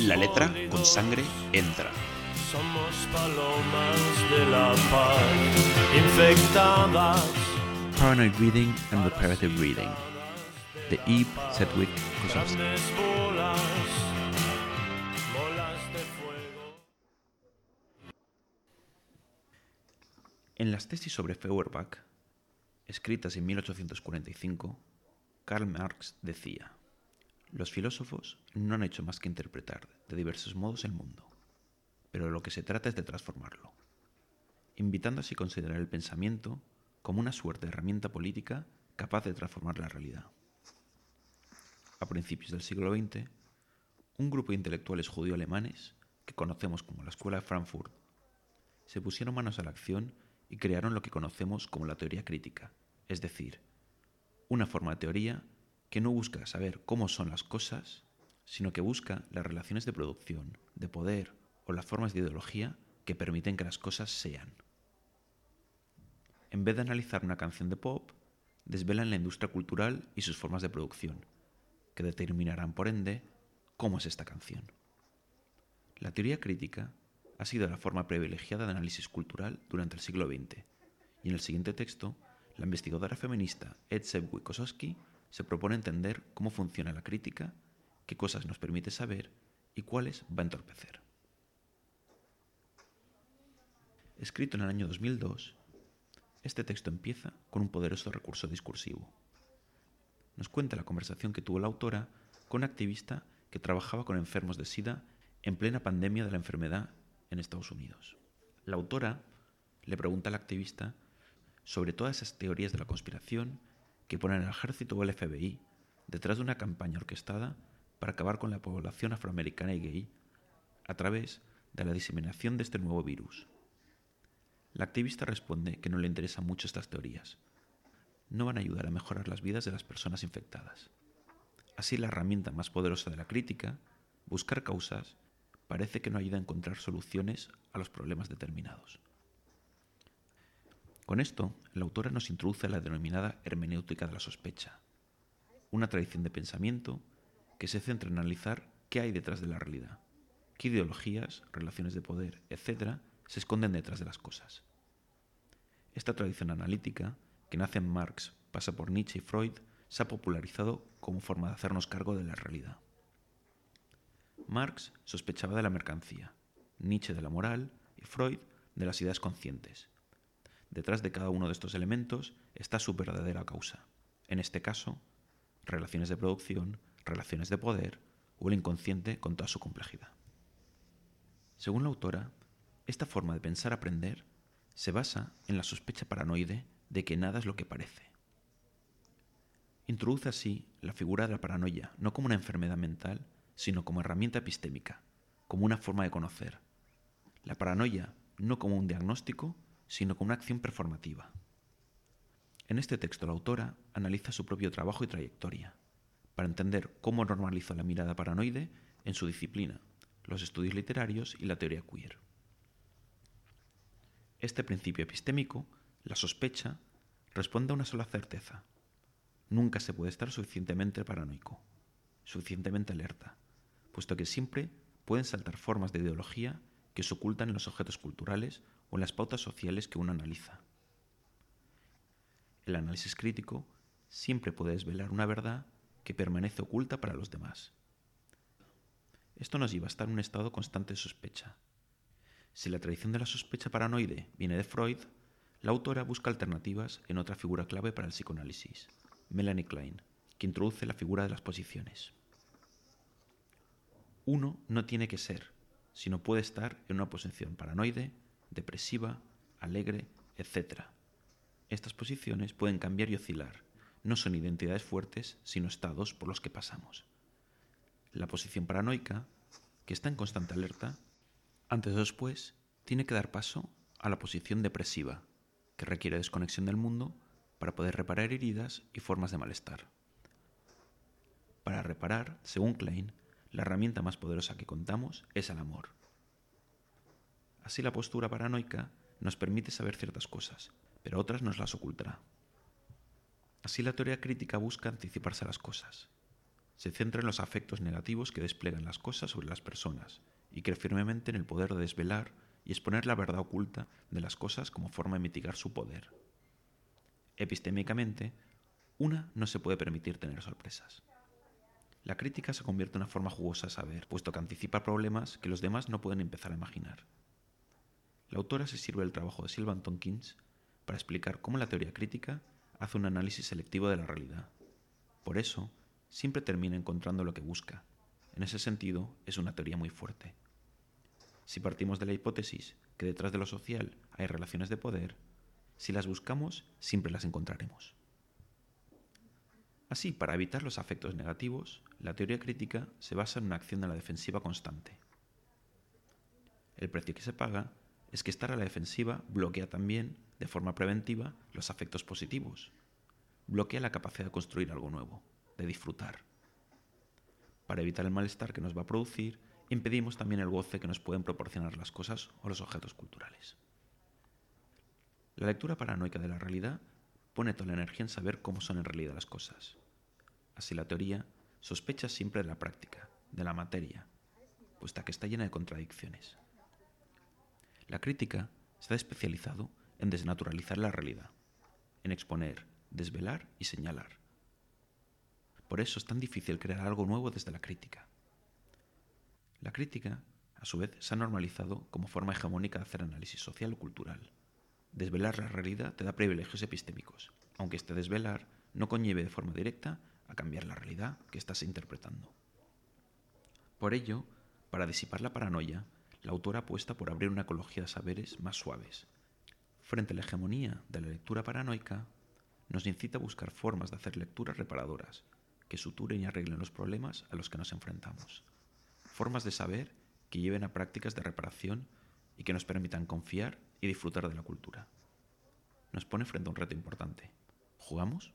La letra con sangre entra. Somos palomas de la paz, infectadas. Paranoid Reading and Reparative Reading. De Eve Sedgwick Kosowski. En las tesis sobre Feuerbach, escritas en 1845, Karl Marx decía, los filósofos no han hecho más que interpretar de diversos modos el mundo, pero lo que se trata es de transformarlo, invitando así a considerar el pensamiento como una suerte de herramienta política capaz de transformar la realidad. A principios del siglo XX, un grupo de intelectuales judío-alemanes, que conocemos como la Escuela de Frankfurt, se pusieron manos a la acción y crearon lo que conocemos como la teoría crítica, es decir, una forma de teoría que no busca saber cómo son las cosas, sino que busca las relaciones de producción, de poder o las formas de ideología que permiten que las cosas sean. En vez de analizar una canción de pop, desvelan la industria cultural y sus formas de producción, que determinarán por ende cómo es esta canción. La teoría crítica ha sido la forma privilegiada de análisis cultural durante el siglo XX, y en el siguiente texto, la investigadora feminista Ed Sedgwick Kosowski se propone entender cómo funciona la crítica, qué cosas nos permite saber y cuáles va a entorpecer. Escrito en el año 2002, este texto empieza con un poderoso recurso discursivo. Nos cuenta la conversación que tuvo la autora con una activista que trabajaba con enfermos de SIDA en plena pandemia de la enfermedad en Estados Unidos. La autora le pregunta al activista sobre todas esas teorías de la conspiración que ponen al ejército o el FBI detrás de una campaña orquestada para acabar con la población afroamericana y gay a través de la diseminación de este nuevo virus. La activista responde que no le interesan mucho estas teorías. No van a ayudar a mejorar las vidas de las personas infectadas. Así la herramienta más poderosa de la crítica, buscar causas, parece que no ayuda a encontrar soluciones a los problemas determinados. Con esto, la autora nos introduce a la denominada hermenéutica de la sospecha, una tradición de pensamiento que se centra en analizar qué hay detrás de la realidad, qué ideologías, relaciones de poder, etc., se esconden detrás de las cosas. Esta tradición analítica, que nace en Marx, pasa por Nietzsche y Freud, se ha popularizado como forma de hacernos cargo de la realidad. Marx sospechaba de la mercancía, Nietzsche de la moral y Freud de las ideas conscientes. Detrás de cada uno de estos elementos está su verdadera causa, en este caso, relaciones de producción, relaciones de poder o el inconsciente con toda su complejidad. Según la autora, esta forma de pensar aprender se basa en la sospecha paranoide de que nada es lo que parece. Introduce así la figura de la paranoia no como una enfermedad mental, sino como herramienta epistémica, como una forma de conocer. La paranoia no como un diagnóstico, sino como una acción performativa. En este texto la autora analiza su propio trabajo y trayectoria, para entender cómo normalizó la mirada paranoide en su disciplina, los estudios literarios y la teoría queer. Este principio epistémico, la sospecha, responde a una sola certeza. Nunca se puede estar suficientemente paranoico, suficientemente alerta, puesto que siempre pueden saltar formas de ideología que se ocultan en los objetos culturales o en las pautas sociales que uno analiza. El análisis crítico siempre puede desvelar una verdad que permanece oculta para los demás. Esto nos lleva a estar en un estado constante de sospecha. Si la tradición de la sospecha paranoide viene de Freud, la autora busca alternativas en otra figura clave para el psicoanálisis, Melanie Klein, que introduce la figura de las posiciones. Uno no tiene que ser, sino puede estar en una posición paranoide, depresiva, alegre, etc. Estas posiciones pueden cambiar y oscilar. No son identidades fuertes, sino estados por los que pasamos. La posición paranoica, que está en constante alerta, antes o después tiene que dar paso a la posición depresiva, que requiere desconexión del mundo para poder reparar heridas y formas de malestar. Para reparar, según Klein, la herramienta más poderosa que contamos es el amor. Así la postura paranoica nos permite saber ciertas cosas, pero otras nos las ocultará. Así la teoría crítica busca anticiparse a las cosas. se centra en los afectos negativos que despliegan las cosas sobre las personas y cree firmemente en el poder de desvelar y exponer la verdad oculta de las cosas como forma de mitigar su poder. Epistémicamente, una no se puede permitir tener sorpresas. La crítica se convierte en una forma jugosa de saber, puesto que anticipa problemas que los demás no pueden empezar a imaginar. La autora se sirve del trabajo de Sylvan Tompkins para explicar cómo la teoría crítica hace un análisis selectivo de la realidad. Por eso, siempre termina encontrando lo que busca. En ese sentido, es una teoría muy fuerte. Si partimos de la hipótesis que detrás de lo social hay relaciones de poder, si las buscamos, siempre las encontraremos. Así, para evitar los afectos negativos, la teoría crítica se basa en una acción de la defensiva constante. El precio que se paga es que estar a la defensiva bloquea también, de forma preventiva, los afectos positivos. Bloquea la capacidad de construir algo nuevo, de disfrutar. Para evitar el malestar que nos va a producir, impedimos también el goce que nos pueden proporcionar las cosas o los objetos culturales. La lectura paranoica de la realidad pone toda la energía en saber cómo son en realidad las cosas. Así la teoría sospecha siempre de la práctica, de la materia, puesta que está llena de contradicciones. La crítica está especializado en desnaturalizar la realidad, en exponer, desvelar y señalar. Por eso es tan difícil crear algo nuevo desde la crítica. La crítica, a su vez, se ha normalizado como forma hegemónica de hacer análisis social o cultural. Desvelar la realidad te da privilegios epistémicos, aunque este desvelar no conlleve de forma directa a cambiar la realidad que estás interpretando. Por ello, para disipar la paranoia, la autora apuesta por abrir una ecología de saberes más suaves. Frente a la hegemonía de la lectura paranoica, nos incita a buscar formas de hacer lecturas reparadoras, que suturen y arreglen los problemas a los que nos enfrentamos. Formas de saber que lleven a prácticas de reparación y que nos permitan confiar y disfrutar de la cultura. Nos pone frente a un reto importante. ¿Jugamos?